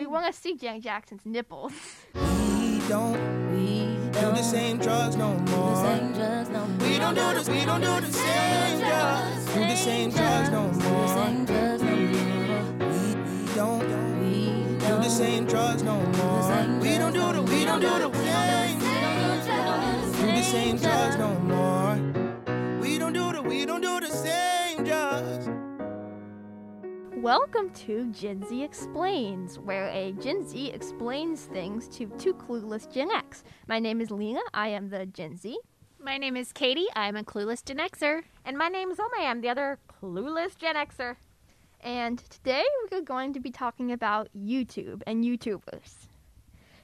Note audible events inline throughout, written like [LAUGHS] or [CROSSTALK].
We want to see Janet Jackson's nipples. We don't We do the same drugs no the more. same drugs no more. We don't do this, we don't do the same drugs. Do the same drugs no Do the more. same drugs no more. We, we don't We do don't the same drugs no more. We don't do the, we don't do the same. Do the same drugs no more. We don't do the, we don't do the Welcome to Gen Z Explains, where a Gen Z explains things to two clueless Gen X. My name is Lena. I am the Gen Z. My name is Katie. I'm a clueless Gen Xer. And my name is Ome. I'm the other clueless Gen Xer. And today we're going to be talking about YouTube and YouTubers.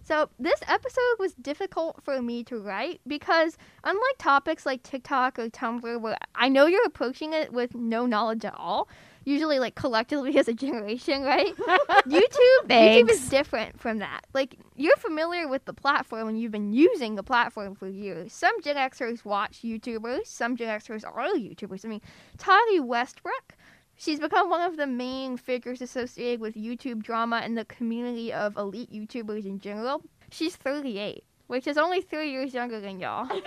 So, this episode was difficult for me to write because, unlike topics like TikTok or Tumblr, where I know you're approaching it with no knowledge at all, usually like collectively [LAUGHS] as a generation, right? [LAUGHS] YouTube, [LAUGHS] YouTube is different from that. Like, you're familiar with the platform and you've been using the platform for years. Some Gen Xers watch YouTubers, some Gen Xers are YouTubers. I mean, Tati Westbrook She's become one of the main figures associated with YouTube drama and the community of elite YouTubers in general. She's 38, which is only three years younger than y'all. [LAUGHS]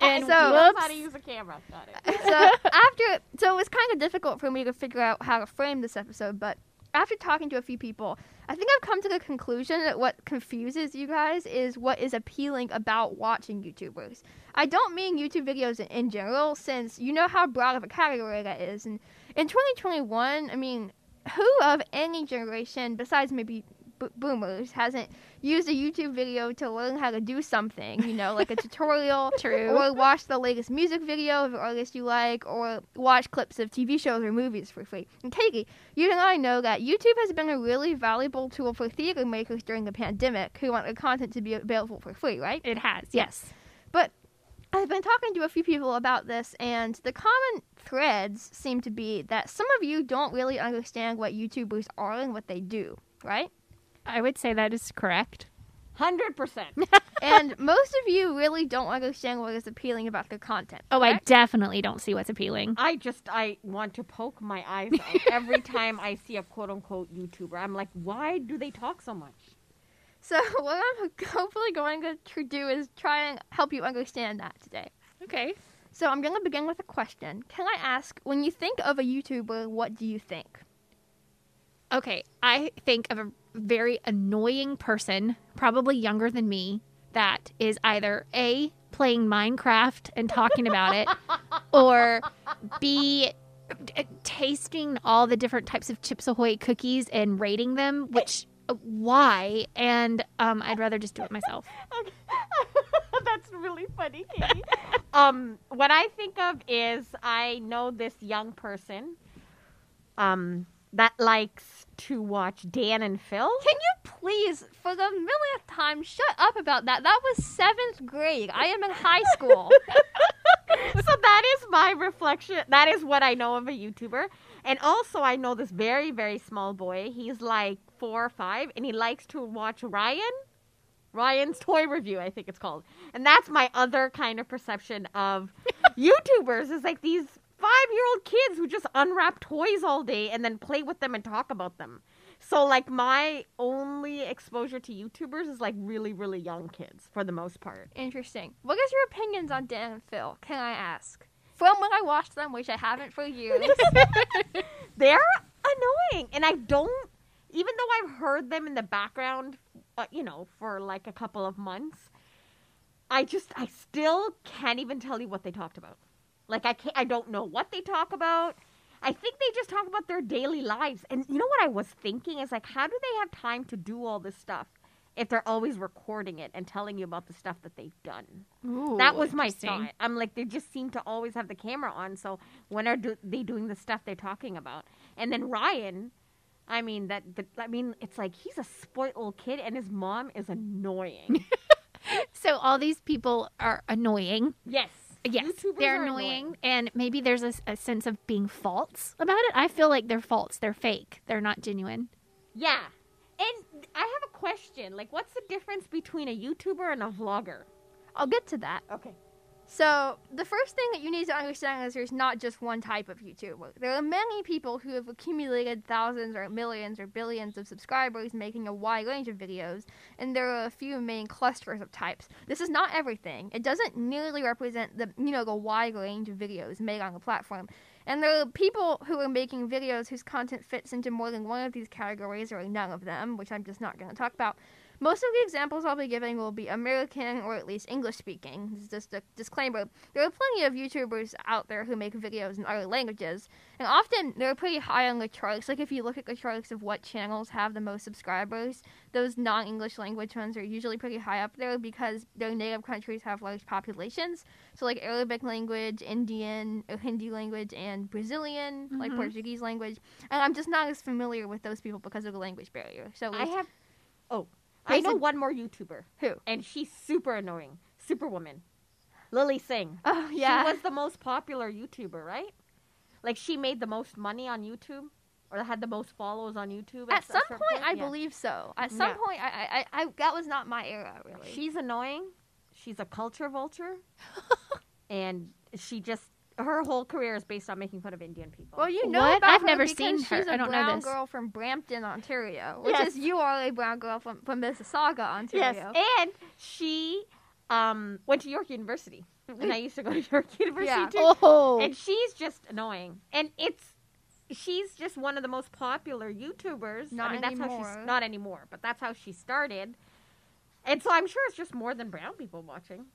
And So- knows how to use a camera. Got it. so after, so it was kind of difficult for me to figure out how to frame this episode. But after talking to a few people, I think I've come to the conclusion that what confuses you guys is what is appealing about watching YouTubers. I don't mean YouTube videos in, in general, since you know how broad of a category that is. And in 2021, I mean, who of any generation besides maybe boomers hasn't used a YouTube video to learn how to do something? You know, like a [LAUGHS] tutorial, True. or watch the latest music video of an artist you like, or watch clips of TV shows or movies for free. And Katie, you and I know that YouTube has been a really valuable tool for theater makers during the pandemic who want their content to be available for free, right? It has, yes. But I've been talking to a few people about this, and the common threads seem to be that some of you don't really understand what YouTubers are and what they do, right? I would say that is correct. Hundred percent. [LAUGHS] and most of you really don't understand what is appealing about the content. Oh, I correct? definitely don't see what's appealing. I just I want to poke my eyes out [LAUGHS] every time I see a quote unquote YouTuber. I'm like, why do they talk so much? So [LAUGHS] what I'm hopefully going to do is try and help you understand that today. Okay. So I'm going to begin with a question. Can I ask, when you think of a YouTuber, what do you think? Okay. I think of a very annoying person, probably younger than me, that is either A, playing Minecraft and talking about it, [LAUGHS] or B, tasting all the different types of Chips Ahoy cookies and rating them, which. uh, Why? And um, I'd rather just do it myself. [LAUGHS] That's really funny, Katie. [LAUGHS] um, what I think of is I know this young person, um, that likes to watch Dan and Phil. Can you please, for the millionth time, shut up about that? That was seventh grade. I am in high school. [LAUGHS] [LAUGHS] so that is my reflection. That is what I know of a YouTuber. And also, I know this very, very small boy. He's like four or five, and he likes to watch Ryan. Ryan's toy review, I think it's called. And that's my other kind of perception of [LAUGHS] YouTubers is like these five year old kids who just unwrap toys all day and then play with them and talk about them. So, like, my only exposure to YouTubers is like really, really young kids for the most part. Interesting. What is your opinions on Dan and Phil? Can I ask? From when I watched them, which I haven't for years. [LAUGHS] they're annoying and i don't even though i've heard them in the background uh, you know for like a couple of months i just i still can't even tell you what they talked about like i can't i don't know what they talk about i think they just talk about their daily lives and you know what i was thinking is like how do they have time to do all this stuff if they're always recording it and telling you about the stuff that they've done that was my thought. I'm like, they just seem to always have the camera on. So when are do- they doing the stuff they're talking about? And then Ryan, I mean that. The, I mean, it's like he's a spoiled little kid, and his mom is annoying. [LAUGHS] So all these people are annoying. yes. Yes, YouTubers they're are annoying, and maybe there's a, a sense of being false about it. I feel like they're false. They're fake. They're not genuine. Yeah. And I have a question. Like, what's the difference between a YouTuber and a vlogger? I'll get to that. Okay. So the first thing that you need to understand is there's not just one type of YouTuber. There are many people who have accumulated thousands or millions or billions of subscribers making a wide range of videos, and there are a few main clusters of types. This is not everything. It doesn't nearly represent the you know the wide range of videos made on the platform. And there are people who are making videos whose content fits into more than one of these categories or none of them, which I'm just not going to talk about. Most of the examples I'll be giving will be American or at least English speaking. This is just a disclaimer. There are plenty of YouTubers out there who make videos in other languages, and often they're pretty high on the charts. Like if you look at the charts of what channels have the most subscribers, those non English language ones are usually pretty high up there because their native countries have large populations. So like Arabic language, Indian, or Hindi language, and Brazilian, like Mhm. Portuguese language. And I'm just not as familiar with those people because of the language barrier. So I have. Oh, I know one more YouTuber, who? and she's super annoying. Superwoman, Lilly Singh. Oh yeah. She was the most popular YouTuber, right? Like she made the most money on YouTube, or had the most follows on YouTube. At a some point, I Yeah. believe so. At some Yeah. point, I, I, I, I, that was not my era, really. She's annoying. She's a culture vulture, [LAUGHS] and she just her whole career is based on making fun of Indian people. well, you know What? about I've her never seen her. She's a I don't know brown this. girl from Brampton, Ontario, which Yes. is you are a brown girl from, from Mississauga, Ontario. yes, and she um, went to York University, and I used to go to York [LAUGHS] University Yeah. too. Oh, and she's just annoying and it's she's just one of the most popular youtubers Not i mean that's how anymore. she's not anymore but that's how she started and so i'm sure it's just more than brown people watching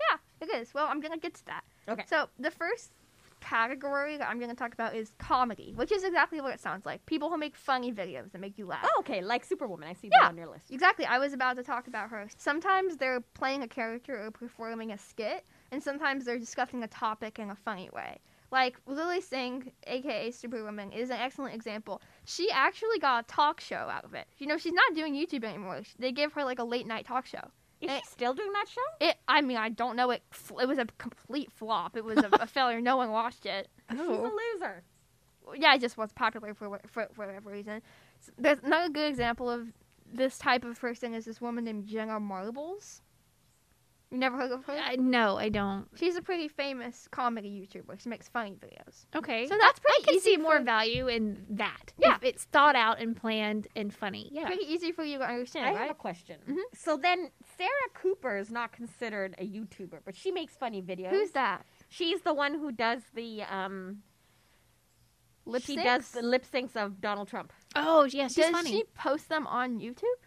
Yeah, it is. Well, I'm gonna get to that. Okay. So the first category that I'm gonna talk about is comedy, which is exactly what it sounds like. People who make funny videos that make you laugh. oh okay like superwoman i see Yeah. that on your list Exactly. I was about to talk about her. Sometimes they're playing a character or performing a skit, and sometimes they're discussing a topic in a funny way. Like Lilly Singh, aka Superwoman, is an excellent example. She actually got a talk show out of it. You know, she's not doing YouTube anymore. They give her like a late night talk show. Is Eh. she still doing that show It. I mean, I don't know. It. It was a complete flop. It was a, a [LAUGHS] failure. No one watched it. she's a loser yeah, it just was popular for wha- for, for whatever reason. S- There's another good example of this type of person is this woman named Jenna Marbles. You never heard of her? Uh, no, I don't. She's a pretty famous comedy YouTuber. She makes funny videos. Okay, So that's pretty I can easy see more for- value in that. Yeah. if it's thought out and planned and funny. Yeah, Pretty easy for you to understand, i understand, have a right? question Mhm. so then sarah cooper is not considered a youtuber but she makes funny videos Who's that? she's the one who does the um Lip she does the lip syncs of donald trump Oh, yeah, she's Does funny. she post them on YouTube?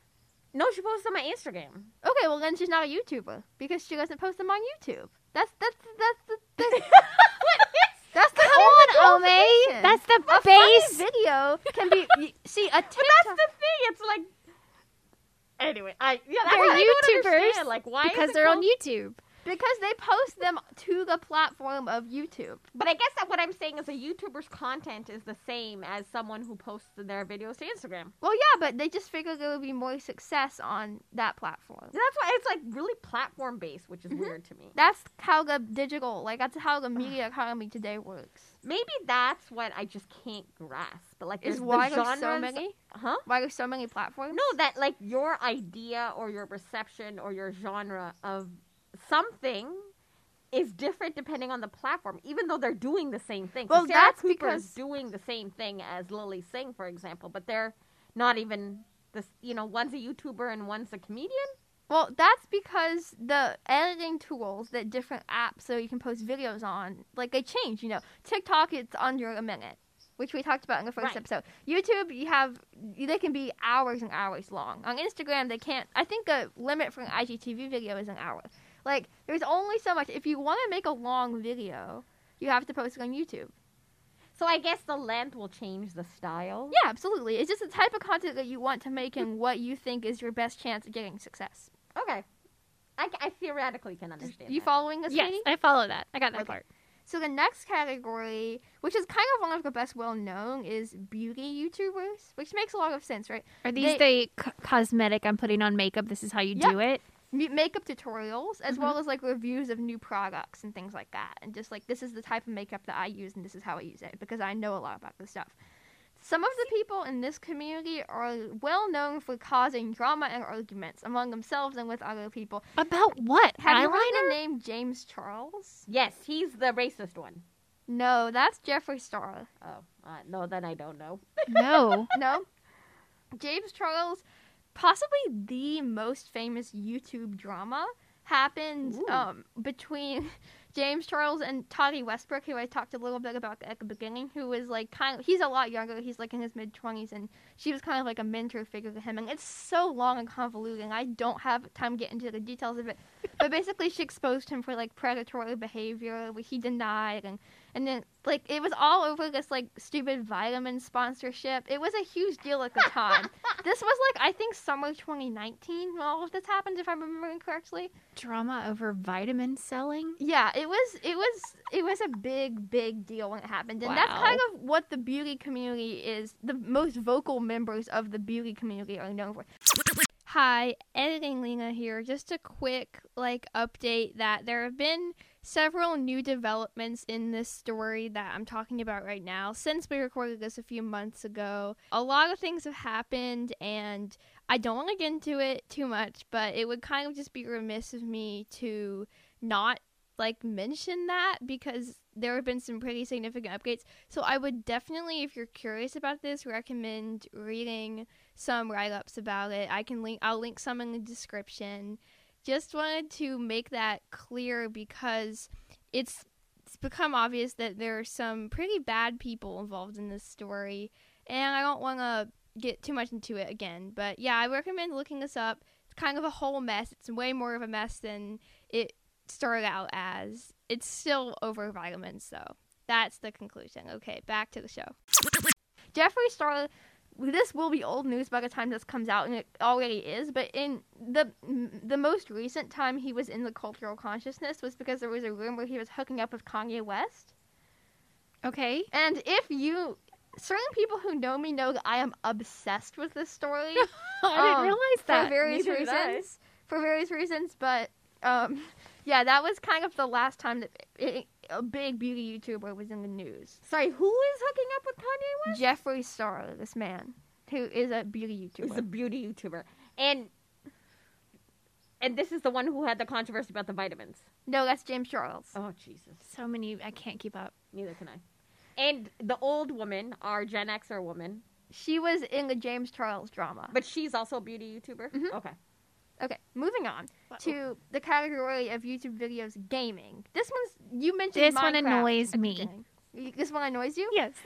No she posts them on instagram Okay, well then she's not a YouTuber because she doesn't post them on YouTube. That's that's that's the [LAUGHS] that's, that's the Come on, Ome. That's the a base. video can be see a TikTok. But that's the thing. It's like anyway. I yeah. That's They're what I don't YouTubers. Like why? because they're on YouTube. Because they post them to the platform of YouTube. But I guess that what I'm saying is a YouTuber's content is the same as someone who posts their videos to Instagram. Well, yeah, but they just figured there would be more success on that platform. That's why it's like really platform based, which is Mhm. weird to me. That's how the digital, like that's how the media economy today works. Maybe that's what I just can't grasp. But like, Is there's why the there's genres, so many, huh? why there's so many platforms. No, that like your idea or your perception or your genre of something is different depending on the platform, even though they're doing the same thing. So Well, Sarah that's Cooper is because- doing the same thing as Lilly Singh, for example, but they're not even this. You know, one's a YouTuber and one's a comedian. Well, that's because the editing tools that different apps so you can post videos on, like they change. You know, TikTok it's under a minute, which we talked about in the first Right. episode. YouTube, you have they can be hours and hours long. On Instagram, they can't. I think the limit for an IGTV video is an hour. Like, there's only so much. If you want to make a long video, you have to post it on YouTube. So I guess the length will change the style. Yeah, absolutely. It's just the type of content that you want to make and what you think is your best chance of getting success. Okay. I, I theoretically can understand. You that. following us, Yes, Katie? I follow that. I got that Okay. part. So the next category, which is kind of one of the best well known, is beauty YouTubers, which makes a lot of sense, right? Are these the c- cosmetic I'm putting on makeup? This is how you Yeah. do it. M- makeup tutorials, as well as like reviews of new products and things like that, and just like this is the type of makeup that I use and this is how I use it because I know a lot about this stuff. Some of the people in this community are well known for causing drama and arguments among themselves and with other people. About what? Have you heard Eyeliner? the name James Charles? Yes, he's the racist one. No, that's Jeffree Star. Oh, uh, no, then I don't know. No. [LAUGHS] No. James Charles, possibly the most famous YouTube drama, happened um, between [LAUGHS] James Charles and Tati Westbrook, who I talked a little bit about at the beginning, who was like kind of, he's a lot younger, he's like in his mid 20s, and she was kind of like a mentor figure to him. And it's so long and convoluted, and I don't have time to get into the details of it. But basically, she exposed him for like predatory behavior, which he denied, and and then like it was all over this like stupid vitamin sponsorship. It was a huge deal at the [LAUGHS] time. this was like I think summer 2019 when all of this happened, if I'm remembering correctly. Drama over vitamin selling? Yeah, it was it was it was a big big deal when it happened, and that's kind of what the beauty community is. The most vocal members of the beauty community are known for. Hi, editing Lena here. Just a quick like update that there have been several new developments in this story that I'm talking about right now since we recorded this a few months ago. A lot of things have happened and I don't want to get into it too much, but it would kind of just be remiss of me to not like mention that because there have been some pretty significant updates. So I would definitely if you're curious about this recommend reading some write-ups about it. I can link I'll link some in the description. Just wanted to make that clear because it's it's become obvious that there are some pretty bad people involved in this story and I don't want to get too much into it again. But yeah, I recommend looking this up. It's kind of a whole mess. It's way more of a mess than it started out as. It's still over vitamins though. That's the conclusion. Okay, back to the show. Jeffree Star this will be old news by the time this comes out, and it already is. But in the the most recent time he was in the cultural consciousness was because there was a rumor he was hooking up with Kanye West. Okay. And if you, certain people who know me know that I am obsessed with this story [LAUGHS] I didn't realize that for various neither reasons. For various reasons, but um, yeah, that was kind of the last time that it, a big beauty YouTuber was in the news. Sorry, who is hooking up with Kanye West? Jeffree Star, this man who is a beauty YouTuber. He's a beauty YouTuber, and and this is the one who had the controversy about the vitamins. no, that's James Charles. Oh Jesus, So many. I can't keep up. neither can I. And the old woman, our Gen Xer woman, She was in the James Charles drama. but she's also a beauty YouTuber. Mhm. Okay. Okay, moving on to the category of YouTube videos gaming. This one's you mentioned. This one annoys me. This one annoys you? Yes. [LAUGHS]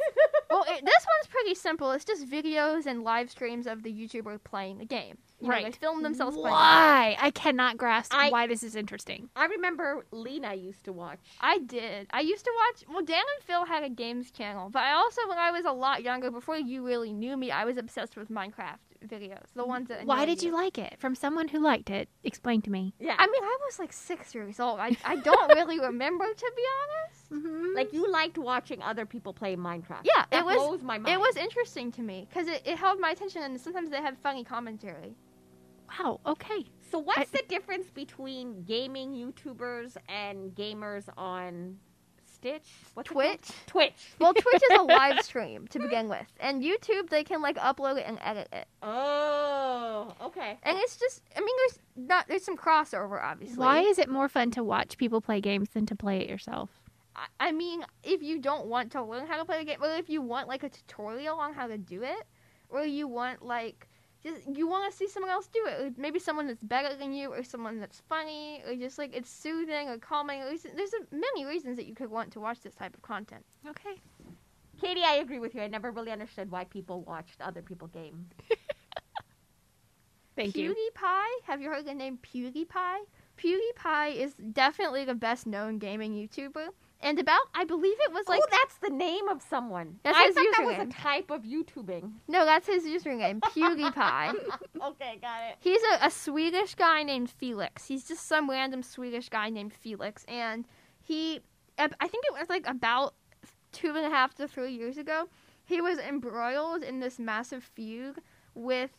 Well, it, this one's pretty simple. It's just videos and live streams of the YouTuber playing a game. You know, they Right. film themselves playing. Why? I cannot grasp I- why this is interesting. I remember Lena used to watch. I did. I used to watch. Well, Dan and Phil had a games channel, but I also, when I was a lot younger, before you really knew me, I was obsessed with Minecraft videos. The ones that. Why did you like it? From someone who liked it. Explain to me. Yeah. I mean, I was like six years old. I, I don't really remember, to be honest. Mm-hmm. like you liked watching other people play Minecraft. Yeah, that it was. blows my mind. It was interesting to me because it, it held my attention, and sometimes they had funny commentary. Wow. Okay. So what's the difference between gaming YouTubers and gamers on Stitch? What's? Twitch. Twitch. Well, Twitch is a [LAUGHS] live stream to begin with, and YouTube they can like upload it and edit it, Oh, okay. and it's just. I mean, there's not there's some crossover, obviously. Why is it more fun to watch people play games than to play it yourself? I- I mean, if you don't want to learn how to play the game, or if you want like a tutorial on how to do it, or you want like just you want to see someone else do it, or maybe someone that's better than you, or someone that's funny, or just like it's soothing or calming. Or there's there's a, many reasons that you could want to watch this type of content. Okay. Katie, I agree with you. I never really understood why people watched other people game. [LAUGHS] Thank you. PewDiePie, have you heard the name PewDiePie? PewDiePie is definitely the best known gaming YouTuber, and about I believe it was like oh, that's the name of someone. That's I his thought that was a type of YouTubing. no, that's his username, PewDiePie. [LAUGHS] okay, got it. He's a, a Swedish guy named Felix. He's just some random Swedish guy named Felix, and he, I think it was like about two and a half to three years ago, he was embroiled in this massive feud with.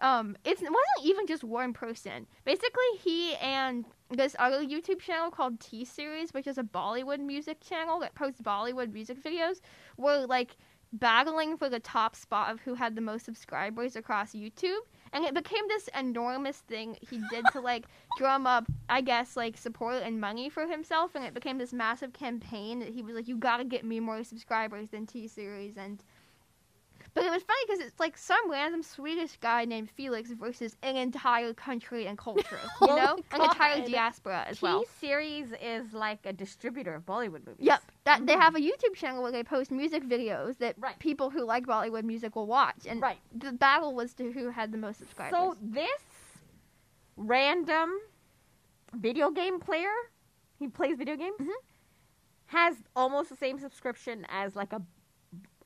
Um, it's, it wasn't even just one person. Basically, he and this other YouTube channel called T Series, which is a Bollywood music channel that posts Bollywood music videos, were like battling for the top spot of who had the most subscribers across YouTube. And it became this enormous thing he did to like [LAUGHS] drum up, I guess, like support and money for himself. And it became this massive campaign that he was like, "You gotta get me more subscribers than T Series." And but it was funny because it's like some random Swedish guy named Felix versus an entire country and culture, [LAUGHS] you Oh know, an entire diaspora as T well. series is like a distributor of Bollywood movies. Yep, that they Mhm. have a YouTube channel where they post music videos that Right. people who like Bollywood music will watch, and Right. the battle was to who had the most subscribers. So this random video game player, he plays video games, Mhm. has almost the same subscription as like a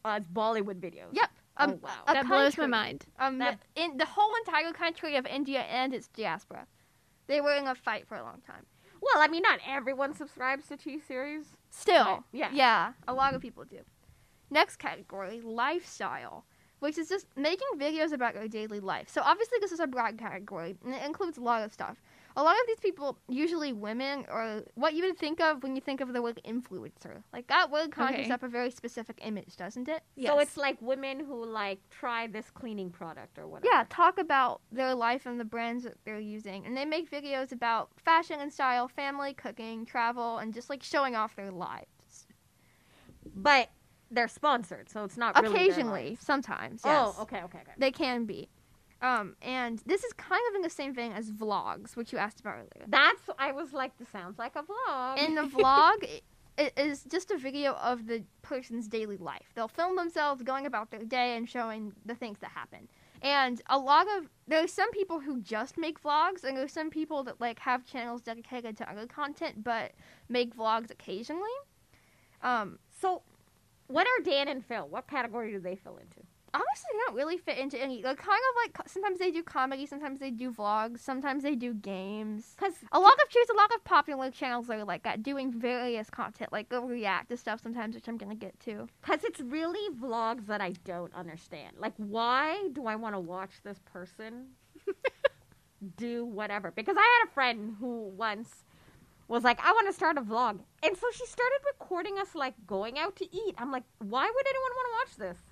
as Bollywood videos. yep, um, Oh, wow. a that blows my mind. Um, That- in the whole entire country of India and its diaspora, they were in a fight for a long time. Well, I mean, not everyone subscribes to T series. Still, Right, yeah. yeah, a lot of people do. Next category, lifestyle, which is just making videos about your daily life. So obviously this is a broad category, and it includes a lot of stuff. A lot of these people, usually women, or what you would think of when you think of the word influencer. Like that word conjures Okay. up a very specific image, doesn't it? So it's like women who like try this cleaning product or whatever. Yeah, talk about their life and the brands that they're using. And they make videos about fashion and style, family, cooking, travel, and just like showing off their lives. But they're sponsored, so it's not really their Occasionally, sometimes. Oh, yes. Oh, okay, okay, okay. They can be. Um, and this is kind of in the same vein as vlogs, which you asked about earlier. That's I was like, this sounds like a vlog. In the [LAUGHS] vlog, it, it is just a video of the person's daily life. They'll film themselves going about their day and showing the things that happen. And a lot of there's some people who just make vlogs, and there's some people that like have channels dedicated to other content, but make vlogs occasionally. Um, so, what are Dan and Phil? What category do they fill into? Honestly, don't really fit into any. They're kind of like sometimes they do comedy, sometimes they do vlogs, sometimes they do games. Because A lot of there's a lot of popular channels that are like that, doing various content, like they'll react to stuff sometimes, which I'm gonna get to. Because it's really vlogs that I don't understand. Like, why do I want to watch this person [LAUGHS] do whatever? Because I had a friend who once was like, I want to start a vlog. And so she started recording us, like, going out to eat. I'm like, why would anyone want to watch this?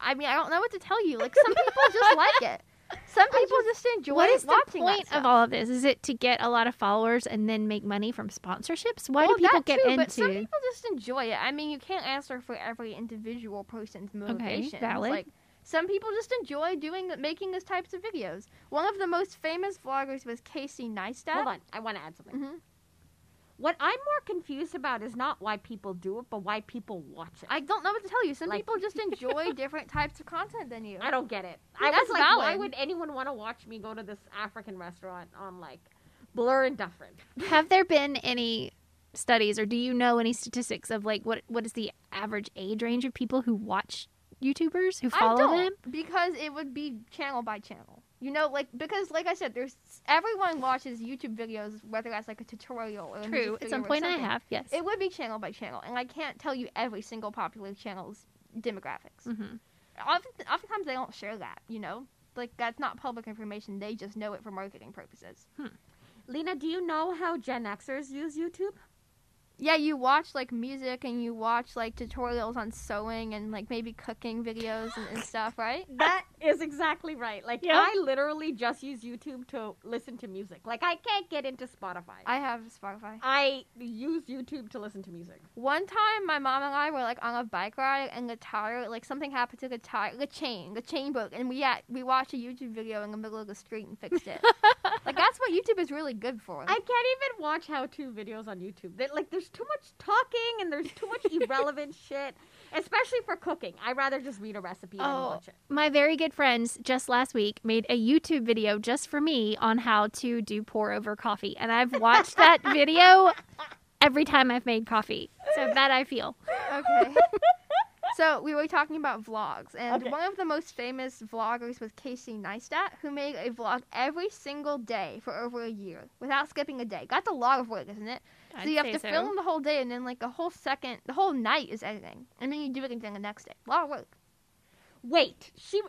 I mean, I don't know what to tell you. Like some people just like it. Some people just, enjoy it. What is the watching that point of all of this? Is it to get a lot of followers and then make money from sponsorships? Why Well, do people that get too, into? But some people just enjoy it. I mean, you can't answer for every individual person's motivation. Okay, valid. Like some people just enjoy doing making these types of videos. One of the most famous vloggers was Casey Neistat. Hold on. I want to add something. hmm What I'm more confused about is not why people do it, but why people watch it. I don't know what to tell you. Some Like- people just [LAUGHS] enjoy different types of content than you. I don't get it. Yeah, I was that's like, why would anyone want to watch me go to this African restaurant on like Bloor and Dufferin? [LAUGHS] Have there been any studies, or do you know any statistics of like what what is the average age range of people who watch YouTubers who I follow don't, them? because it would be channel by channel. You know, like because like I said, there's everyone watches YouTube videos, whether that's like a tutorial or a True. music At some or point, I have. Yes. It would be channel by channel, and I can't tell you every single popular channel's demographics. hmm Often, oftentimes they don't share that. You know, like that's not public information. They just know it for marketing purposes. Lena, do you know how Gen Xers use YouTube? Yeah, you watch like music and you watch like tutorials on sewing and like maybe cooking videos and, and stuff, right? That is exactly right. Like Yeah. I literally just use YouTube to listen to music. Like I can't get into Spotify. I have Spotify. I use YouTube to listen to music. One time, my mom and I were like on a bike ride, and the tire, like something happened to the tire, the chain, the chain broke, and we yeah, we watched a YouTube video in the middle of the street and fixed it. [LAUGHS] like that's what YouTube is really good for. I can't even watch how-to videos on YouTube. They, like there's too much talking and there's too much [LAUGHS] irrelevant shit, especially for cooking. I rather just read a recipe and Oh. watch it. My very good friends just last week made a YouTube video just for me on how to do pour over coffee, and I've watched that [LAUGHS] video every time I've made coffee. So that I feel. okay. [LAUGHS] So we were talking about vlogs, and Okay. one of the most famous vloggers was Casey Neistat, who made a vlog every single day for over a year without skipping a day. That's a lot of work, isn't it? I'd so you have to so. film the whole day, and then like a whole second, the whole night is editing, and then you do it again the next day. A lot of work. Wait, she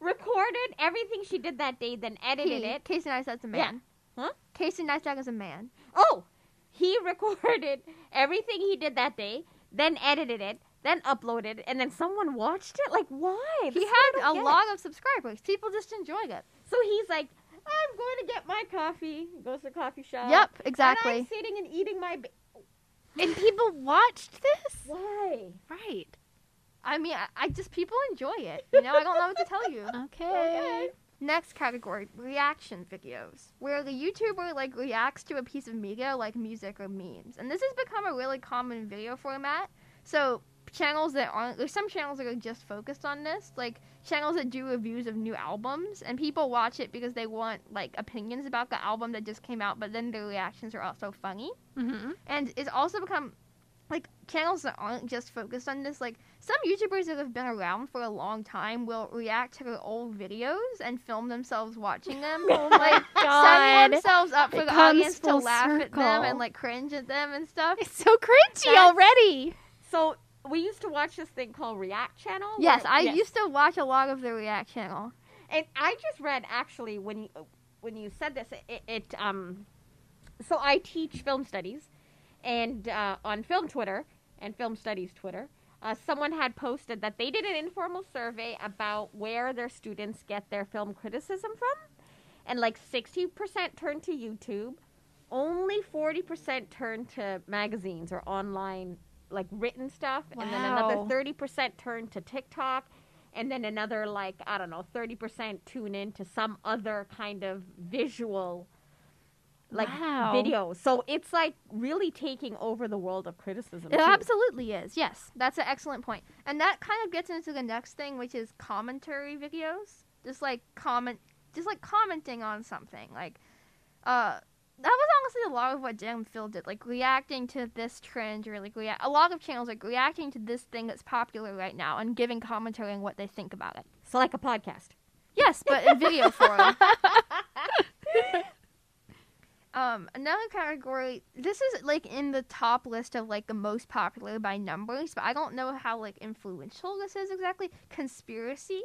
recorded everything she did that day, then edited He- it. Casey Neistat's a Yeah. man. Huh? Casey Neistat is a man. Oh, he [LAUGHS] recorded everything he did that day, then edited it, then uploaded, and then someone watched it. Like, why? He is what I had a lot of subscribers. People just enjoyed it. So he's like, I'm going to get my coffee. Goes to the coffee shop. yep, exactly. And. I'm sitting and eating my. Ba- And people watched this? why? Right. I mean, I, I just people enjoy it. You know, I don't know what to tell you. [LAUGHS] Okay. Next category, reaction videos, where the YouTuber like reacts to a piece of media like music or memes. And this has become a really common video format. So channels that aren't there's some channels that are just focused on this, like channels that do reviews of new albums and people watch it because they want like opinions about the album that just came out, but then their reactions are also funny. Mm-hmm. And it's also become like channels that aren't just focused on this. Like some YouTubers that have been around for a long time will react to their old videos and film themselves watching them. [LAUGHS] Oh like God. setting themselves up for It the comes audience to full laugh at them and like cringe at them and stuff. It's so cringy That's- already. So we used to watch this thing called React Channel. Yes, where- I used to watch a lot of the React channel. And I just read actually when you when you said this, it, it um, so I teach film studies, and uh, on film Twitter and film studies Twitter, uh, someone had posted that they did an informal survey about where their students get their film criticism from, and like sixty percent turned to YouTube, only forty percent turned to magazines or online like written stuff, and then another thirty percent turned to TikTok. And then another like I don't know, thirty percent tune in to some other kind of visual like Wow. video. So it's like really taking over the world of criticism. It too. absolutely is. Yes, that's an excellent point. And that kind of gets into the next thing, which is commentary videos. Just like comment, just like commenting on something. Like, uh, that was honestly a lot of what Jam Phil did, like reacting to this trend or like react. A lot of channels like reacting to this thing that's popular right now and giving commentary on what they think about it. So like a podcast. Yes, but in video form. [LAUGHS] Um, another category. This is like in the top list of like the most popular by numbers, but I don't know how like influential this is exactly. Conspiracy.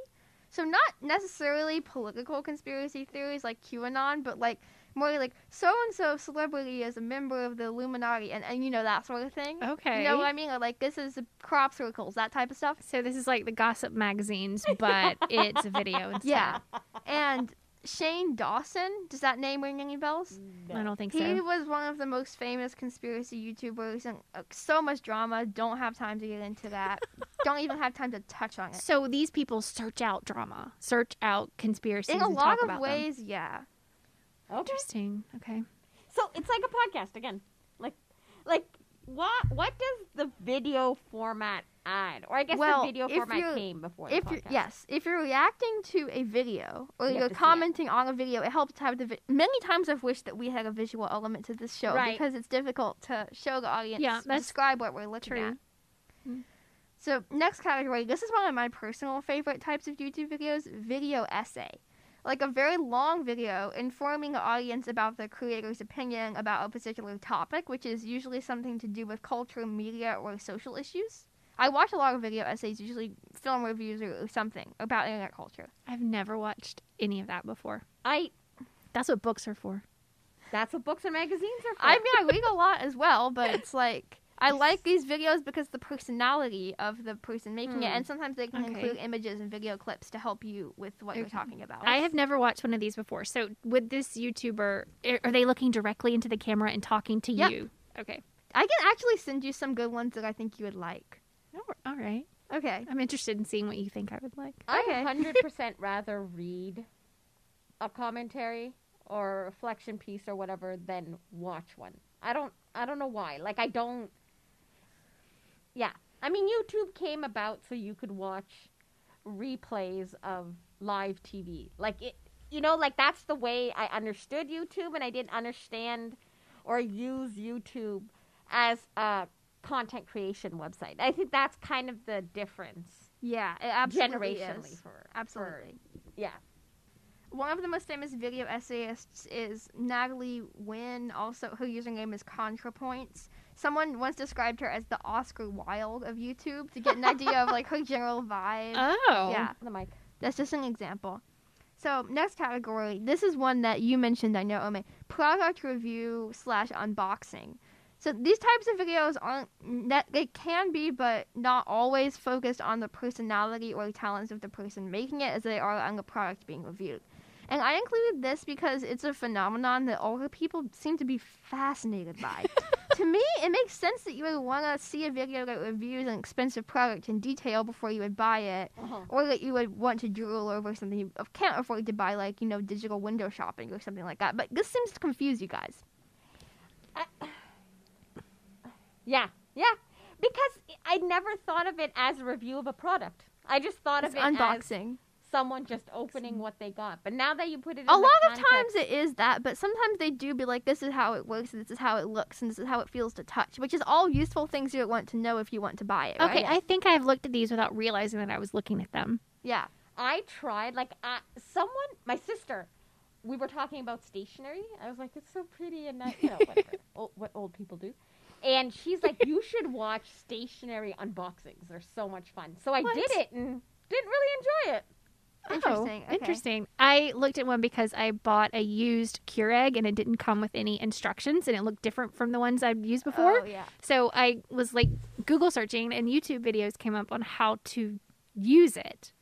So not necessarily political conspiracy theories like QAnon, but like more like so and so celebrity is a member of the Illuminati and, and you know that sort of thing. Okay. You know what I mean? Or, like this is crop circles, that type of stuff. So this is like the gossip magazines, but [LAUGHS] it's a video instead. Yeah. and Shane Dawson, does that name ring any bells? I don't think He so. He was one of the most famous conspiracy YouTubers and uh, so much drama. Don't have time to get into that. [LAUGHS] Don't even have time to touch on it. So these people search out drama, search out conspiracies, In a and lot talk of about them. ways, yeah. Okay. Interesting. Okay. So it's like a podcast again. Like like what what does the video format add? Or I guess Well, the video format came before If you're yes, if you're reacting to a video or You have you're to see it. commenting on a video, it helps to have the. Vi- Many times I've wished that we had a visual element to this show Right. because it's difficult to show the audience, Yeah, describe what we're looking true. at. Mm. So next category, this is one of my personal favorite types of YouTube videos: video essay. Like a very long video informing the audience about the creator's opinion about a particular topic, which is usually something to do with culture, media, or social issues. I watch a lot of video essays, usually film reviews or, or something about internet culture. I've never watched any of that before. I That's what books are for. that's what books and magazines are for. I mean, I read a lot as well, but it's [LAUGHS] like I like these videos because the personality of the person making it, Hmm. and sometimes they can Okay. include images and video clips to help you with what you're talking about. I have never watched one of these before. So would this YouTuber are- are they looking directly into the camera and talking to Yep. you? Okay. I can actually send you some good ones that I think you would like. Oh, all right. Okay. I'm interested in seeing what you think I would like. I [LAUGHS] hundred percent rather read a commentary or a reflection piece or whatever than watch one. I don't I don't know why. Like I don't Yeah. I mean YouTube came about so you could watch replays of live TV. Like it you know, like that's the way I understood YouTube and I didn't understand or use YouTube as a content creation website. I think that's kind of the difference Yeah, it absolutely generationally is. for Absolutely. yeah. One of the most famous video essayists is Natalie Wynn. Also, her username is ContraPoints. Someone once described her as the Oscar Wilde of YouTube to get an idea of like her general vibe. [LAUGHS] Oh. Yeah. The mic. That's just an example. So next category, this is one that you mentioned. I know, Ome. Product review slash unboxing. So these types of videos aren't that they can be, but not always focused on the personality or talents of the person making it, as they are on the product being reviewed. And I included this because it's a phenomenon that older people seem to be fascinated by. [LAUGHS] to me, it makes sense that you would want to see a video that reviews an expensive product in detail before you would buy it, Uh-huh. or that you would want to drool over something you can't afford to buy, like you know, digital window shopping or something like that. But this seems to confuse you guys. Yeah, yeah. Because I never thought of it as a review of a product. I just thought It's of it as unboxing. someone just opening what they got. But now that you put it in A the lot of times it is that, but sometimes they do be like, this is how it works, and this is how it looks, and this is how it feels to touch, which is all useful things you would want to know if you want to buy it. Okay, right? I think I've looked at these without realizing that I was looking at them. yeah. I tried, like, uh, someone, my sister, we were talking about stationery. I was like, it's so pretty and that, you know, whatever, [LAUGHS] old, what old people do. And she's like, [LAUGHS] you should watch stationary unboxings. They're so much fun. So I What? did it and didn't really enjoy it. Oh, interesting. Oh, okay. interesting. I looked at one because I bought a used Keurig and it didn't come with any instructions and it looked different from the ones I've used before. Oh, yeah. So I was like Google searching and YouTube videos came up on how to use it.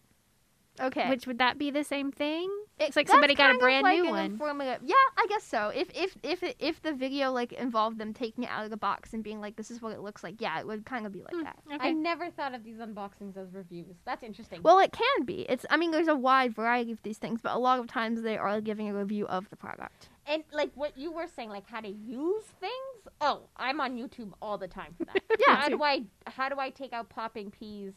Okay. Which would that be the same thing? It- It's like somebody got a kind of brand like new one. informative- Yeah, I guess so. If if if if the video like involved them taking it out of the box and being like, this is what it looks like, yeah, it would kind of be like Hmm, that. Okay. I never thought of these unboxings as reviews. That's interesting. Well, it can be. It's. I mean, there's a wide variety of these things, but a lot of times they are giving a review of the product. and like what you were saying, like how to use things. Oh, I'm on YouTube all the time for that. [LAUGHS] Yeah, How do I how do I take out popping peas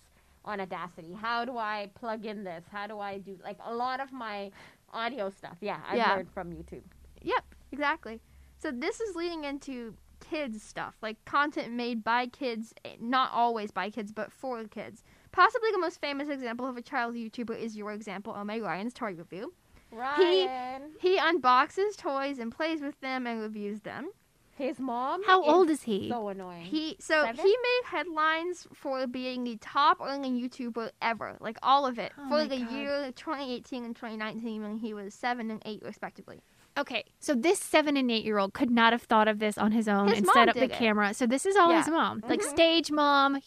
on Audacity? How do I plug in this? How do I do like a lot of my audio stuff? Yeah, I Yeah. learned from YouTube. Yep, exactly. So this is leading into kids stuff, like content made by kids, eh, not always by kids, but for kids. Possibly the most famous example of a child YouTuber is your example, Omeg Ryan's toy review. Ryan, He, He unboxes toys and plays with them and reviews them. His mom. How old is he? So annoying. He so Seven? he made headlines for being the top earning YouTuber ever, like all of it, Oh for the God. year 2018 and 2019 when he was seven and eight respectively. Okay, so this seven and eight year old could not have thought of this on his own His and set up the it. camera. So this is all Yeah. his mom, like Mhm. stage mom,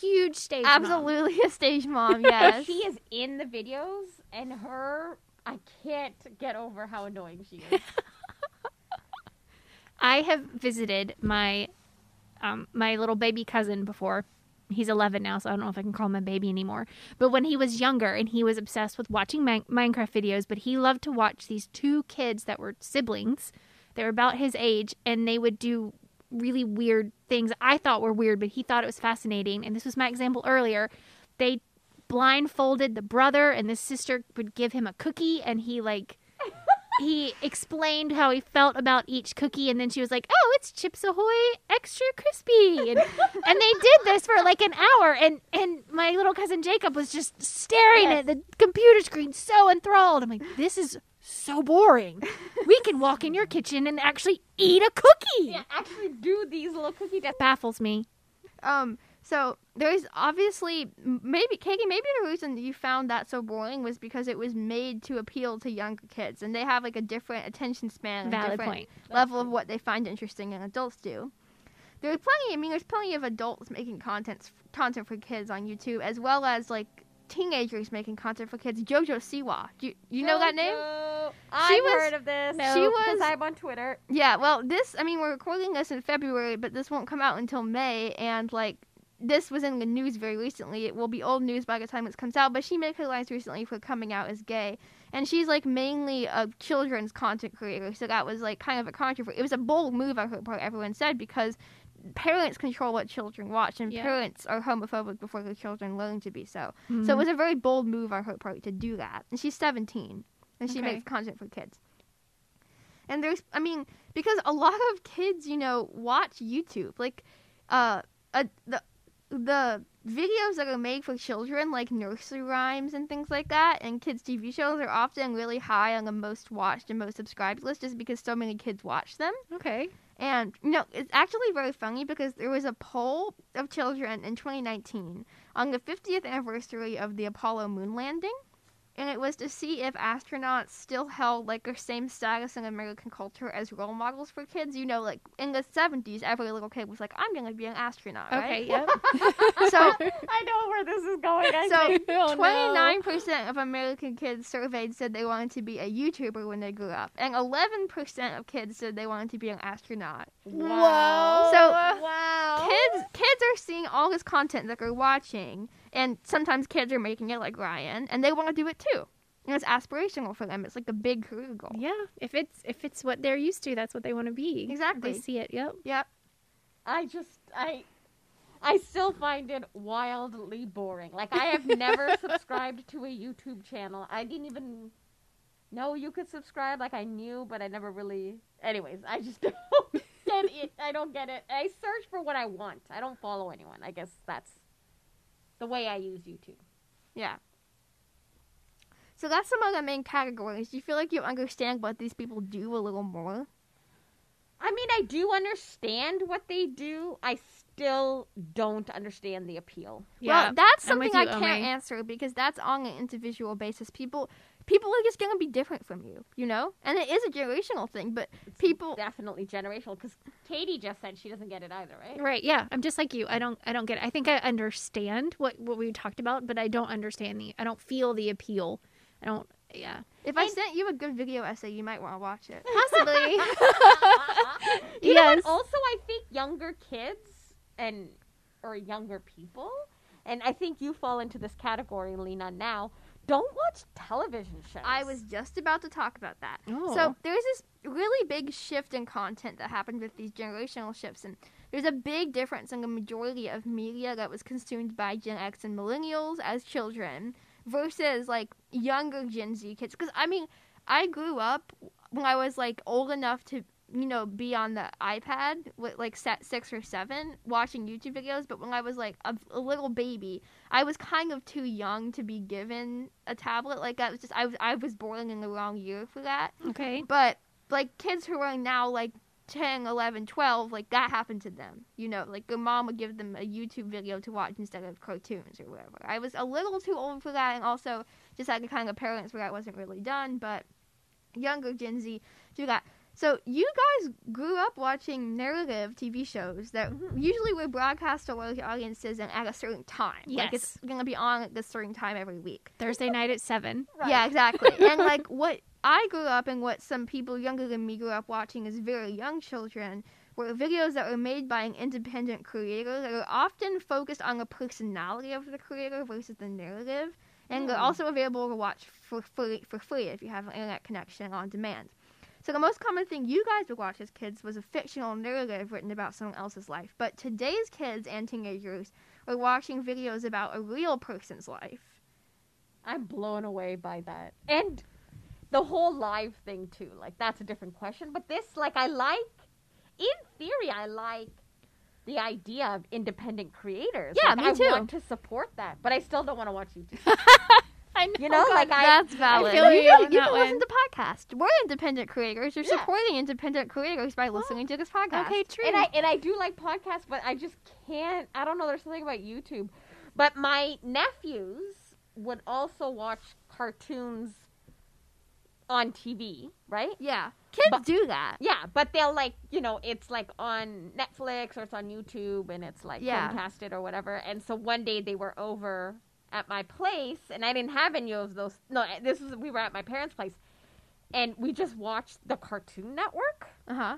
huge stage. mom. Absolutely a stage mom, [LAUGHS] yes. she is in the videos, and her. I can't get over how annoying she is. [LAUGHS] I have visited my um, my little baby cousin before. He's 11 now, so I don't know if I can call him a baby anymore. But when he was younger and he was obsessed with watching Mi- Minecraft videos, but he loved to watch these two kids that were siblings. They were about his age, and they would do really weird things I thought were weird, but he thought it was fascinating. And this was my example earlier. They blindfolded the brother, and the sister would give him a cookie, and he like he explained how he felt about each cookie, and then she was like, "Oh, it's Chips Ahoy extra crispy," and, and they did this for like an hour, and and my little cousin Jacob was just staring Yes. at the computer screen, so enthralled. I'm like, "This is so boring. We can walk in your kitchen and actually eat a cookie." yeah, actually do these little cookie That baffles me. Um, so there's obviously maybe Katie, maybe the reason you found that so boring was because it was made to appeal to younger kids, and they have like a different attention span, and Valid different point. level of what they find interesting, and adults do. There's plenty. I mean, there's plenty of adults making content content for kids on YouTube, as well as like teenagers making content for kids. Jojo Siwa, do you, you know that name? I've was- heard of this. No. She because was I'm on Twitter. Yeah, well, this, I mean, we're recording this in February, but this won't come out until May, and, like, this was in the news very recently. It will be old news by the time this comes out, but she made headlines recently for coming out as gay. And she's, like, mainly a children's content creator, so that was, like, kind of a controversy. It was a bold move on her part, everyone said, because parents control what children watch, and Yeah. parents are homophobic before their children learn to be so. So Mhm. it was a very bold move on her part to do that. And she's 17, and she Okay. makes content for kids. And there's, I mean, because a lot of kids, you know, watch YouTube. Like, uh, uh the the videos that are made for children, like nursery rhymes and things like that, and kids' TV shows are often really high on the most watched and most subscribed list, just because so many kids watch them. okay. And you know, it's actually very funny because there was a poll of children in 2019 on the 50th anniversary of the Apollo moon landing. And it was to see if astronauts still held like their same status in American culture as role models for kids. You know, like in the seventies, every little kid was like, "I'm gonna be an astronaut." Okay, Right? [LAUGHS] yep. So [LAUGHS] I know where this is going. I So think. No. twenty nine percent of American kids surveyed said they wanted to be a YouTuber when they grew up, and eleven percent of kids said they wanted to be an astronaut. Wow. So wow. kids kids are seeing all this content that they're watching, and sometimes kids are making it like Ryan, and they want to do it too. And it's aspirational for them. It's like a big career goal. Yeah, if it's if it's what they're used to, that's what they want to be. Exactly. They see it. Yep. Yep. I just I I still find it wildly boring. Like I have never [LAUGHS] subscribed to a YouTube channel. I didn't even know you could subscribe. Like I knew, but I never really. Anyways, I just [LAUGHS] don't get it. I don't get it. I search for what I want. I don't follow anyone. I guess that's the way I use YouTube. Yeah. So that's some of the main categories. Do you feel like you understand what these people do a little more? I mean, I do understand what they do. I still don't understand the appeal. Yeah. well, that's I'm with something I can't Omei. answer because that's on an individual basis. People people are just gonna be different from you, you know? And it is a generational thing, but people Definitely generational because Katie just said she doesn't get it either, right? Right. Yeah. I'm just like you. I don't. I don't get it. I think I understand what what we talked about, but I don't understand the. I don't feel the appeal. I don't. Yeah. if I sent you a good video essay, you might want to watch it. Possibly. [LAUGHS] [LAUGHS] you know what? Yes. Also, I think younger kids and or younger people, and I think you fall into this category, Lena. Now, don't watch television shows. I was just about to talk about that. Oh. So there's this really big shift in content that happened with these generational shifts, and there's a big difference in the majority of media that was consumed by Gen X and millennials as children versus like younger Gen Z kids. Because I mean, I grew up when I was like old enough to you know be on the iPad with like set six or seven watching YouTube videos, but when I was like a, a little baby, I was kind of too young to be given a tablet. Like I was just I was I was born in the wrong year for that. okay. But like kids who are now like 10, 11, 12, like that happened to them. You know, like their mom would give them a YouTube video to watch instead of cartoons or whatever. I was a little too old for that and also just had the kind of parents where that wasn't really done, but younger Gen Z do that. So you guys grew up watching narrative TV shows that usually were broadcast to large audiences and at a certain time. Like it's gonna be on at a certain time every week. Thursday night at seven. Yeah, exactly. [LAUGHS] and like what I grew up and what some people younger than me grew up watching as very young children were videos that were made by an independent creator that are often focused on the personality of the creator versus the narrative. And they're Hmm. also available to watch for free, for free if you have an internet connection on demand. So the most common thing you guys would watch as kids was a fictional narrative written about someone else's life. But today's kids and teenagers are watching videos about a real person's life. I'm blown away by that. And the whole live thing too. Like that's a different question. But this, like, I like. In theory, I like the idea of independent creators. Yeah, Like, me I too. want to support that, but I still don't want to watch YouTube. [LAUGHS] I know. You know, like I. That's valid. feel you you can, on you that can listen to podcasts. We're independent creators. You're Yeah. supporting independent creators by oh. listening to this podcast. Okay. True. and I and I do like podcasts, but I just can't. I don't know. There's something about YouTube. But my nephews would also watch cartoons on TV, right? Yeah, kids But- do that. Yeah, but they'll like you know it's like on Netflix or it's on YouTube and it's like Yeah. Chromecasted or whatever. And so one day they were over at my place and I didn't have any of those. No, this was we were at my parents' place, and we just watched the Cartoon Network Uh huh.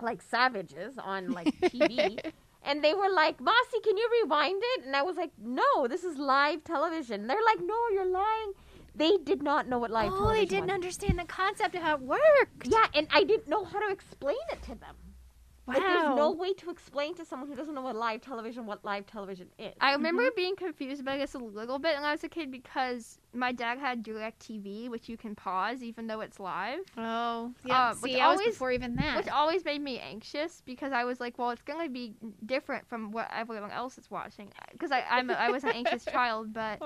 like savages on like [LAUGHS] TV. And they were like, Mossy, can you rewind it? And I was like, No, this is live television. They're like, No, you're lying. They did not know what live oh, they didn't was. understand the concept of how it worked. Yeah, and I didn't know how to explain it to them. Wow. Like, there's no way to explain to someone who doesn't know what live television what live television is. I remember being confused by this a little bit when I was a kid because my dad had Direct TV, which you can pause even though it's live, Oh, yeah. Uh, which See, I was always- before even that. which always made me anxious because I was like, well, it's gonna be different from what everyone else is watching. Because I I'm a, I was an anxious [LAUGHS] child, but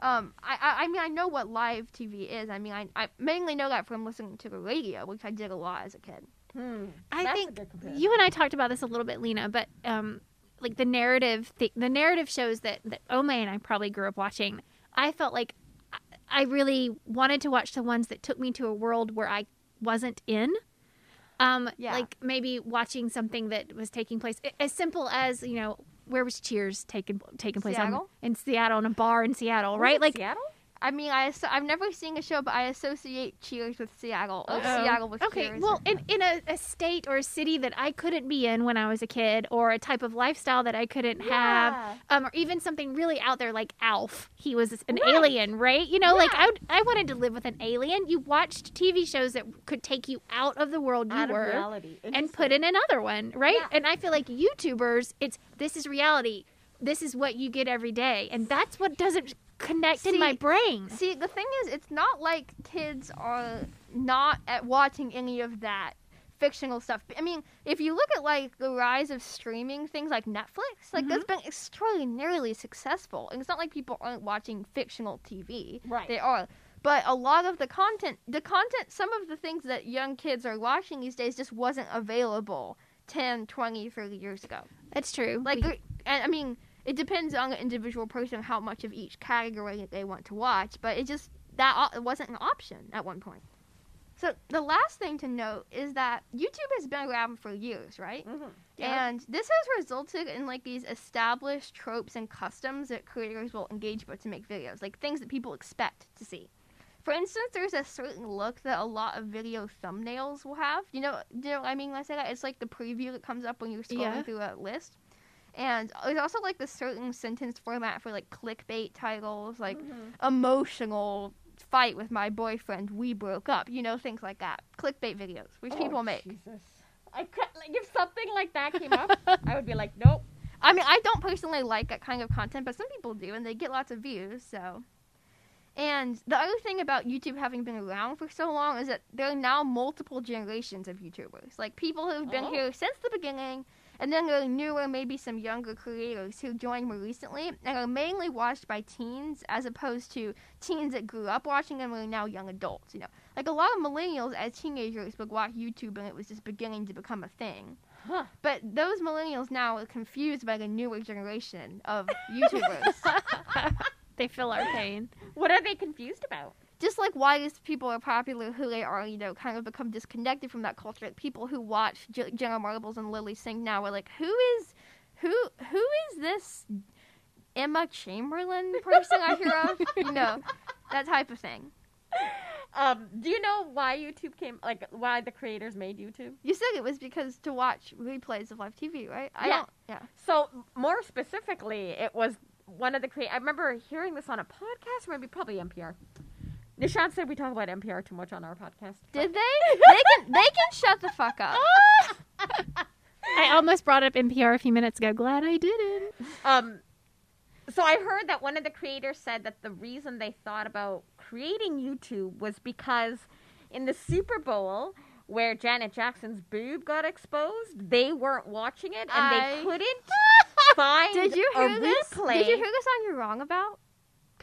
um I, I I mean I know what live TV is. I mean I I mainly know that from listening to the radio, which I did a lot as a kid. Hmm, I think you and I talked about this a little bit, Lena, but um, like the narrative, th- the narrative shows that that Ome and I probably grew up watching. I felt like I, really wanted to watch the ones that took me to a world where I wasn't in. Um, Yeah. like maybe watching something that was taking place as simple as you know where was Cheers taking taking place on in Seattle in a bar in Seattle, right? Like Seattle. I mean, I I've never seen a show, but I associate Cheers with Seattle. Or Oh. Seattle with okay, Cheers. well, in, in a, a state or a city that I couldn't be in when I was a kid, or a type of lifestyle that I couldn't have, um, or even something really out there like Alf. He was an Right. alien, right? You know, like I, would- I wanted to live with an alien. You watched TV shows that could take you out of the world you Out were reality. and put in another one, right? Yeah. And I feel like YouTubers, it's this is reality. This is what you get every day, and that's what doesn't connect in my See- brain. See, the thing is, it's not like kids are not at watching any of that fictional stuff. I mean, if you look at like the rise of streaming things like Netflix, like that's mm-hmm. been extraordinarily successful. And it's not like people aren't watching fictional TV. Right. They are. But a lot of the content, the content, some of the things that young kids are watching these days just wasn't available 10, 20, 30 years ago. That's true. Like, We- and I mean, it depends on the individual person how much of each category they want to watch, but it just that it wasn't an option at one point. So the last thing to note is that YouTube has been around for years, right? Mhm. And this has resulted in like these established tropes and customs that creators will engage with to make videos, like things that people expect to see. For instance, there's a certain look that a lot of video thumbnails will have. You know, do you know what I mean when I say that? It's like the preview that comes up when you're scrolling Yeah. through a list. And there's also like the certain sentence format for like clickbait titles, like Mhm. emotional fight with my boyfriend, we broke up, you know, things like that. Clickbait videos, which Oh, people make. Jesus. I could, like, if something like that came up, [LAUGHS] I would be like, nope. I mean, I don't personally like that kind of content, but some people do, and they get lots of views. So, and the other thing about YouTube having been around for so long is that there are now multiple generations of YouTubers, like people who've been Oh. here since the beginning, and then there are newer, maybe some younger creators who joined more recently and are mainly watched by teens, as opposed to teens that grew up watching them and are now young adults. You know, like a lot of millennials as teenagers would watch YouTube, and it was just beginning to become a thing. Huh. But those millennials now are confused by the newer generation of YouTubers. [LAUGHS] they feel our pain. What are they confused about? Just like why these people are popular, who they are, you know, kind of become disconnected from that culture. Like people who watch J- Jenna Marbles and Lilly Singh now are like, who is, who, who is this Emma Chamberlain person I hear of? [LAUGHS] You know, that type of thing. Um, do you know why YouTube came? Like, why the creators made YouTube? You said it was because to watch replays of live TV, right? I Yeah. don't. Yeah. So more specifically, it was one of the creators. I remember hearing this on a podcast, maybe probably NPR. Nishan said we talk about NPR too much on our podcast. Did they? [LAUGHS] they can. They can shut the fuck up. [LAUGHS] I almost brought up NPR a few minutes ago. Glad I didn't. Um, so I heard that one of the creators said that the reason they thought about creating YouTube was because in the Super Bowl where Janet Jackson's boob got exposed, they weren't watching it and I- they couldn't [LAUGHS] find Did you a hear this? replay. Did you hear the song You're Wrong About?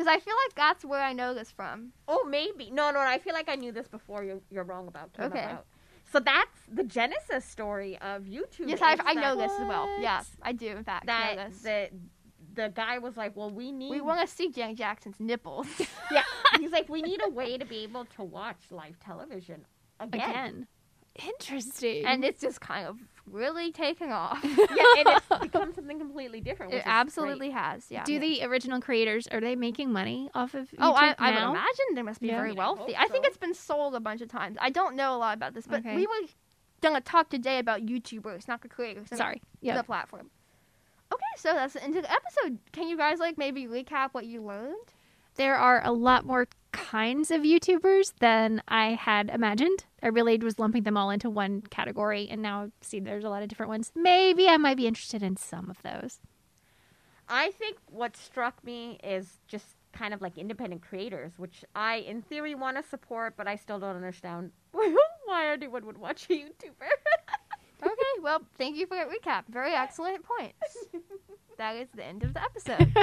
Because I feel like that's where I know this from. Oh, maybe. No, no, I feel like I knew this before you, you're wrong about. came Okay. about. So that's the genesis story of YouTube. Yes, I, I know that- this as well. Yeah, I do, in fact, know That this. the the guy was like, "Well, we need." we want to see Janet Jackson's nipples. [LAUGHS] yeah, he's like, "We need a way to be able to watch live television again." Again. Interesting. and it's just kind of really taking off. [LAUGHS] yeah, and it's [LAUGHS] become something completely different. it Which is absolutely has, yeah. do the original creators are they making money off of YouTube Oh, I, I would imagine they must be Yeah. very wealthy. hope I think so. it's been sold a bunch of times. I don't know a lot about this, but Okay. we were gonna talk today about YouTubers, not the creators. and Sorry. the platform. Okay, so that's the end of the episode. Can you guys like maybe recap what you learned? There are a lot more kinds of YouTubers than I had imagined. I really was lumping them all into one category, and now see there's a lot of different ones. Maybe I might be interested in some of those. I think what struck me is just kind of like independent creators, which I, in theory, want to support, but I still don't understand [LAUGHS] why anyone would watch a YouTuber. [LAUGHS] Okay, well, thank you for that recap. Very excellent points. [LAUGHS] that is the end of the episode.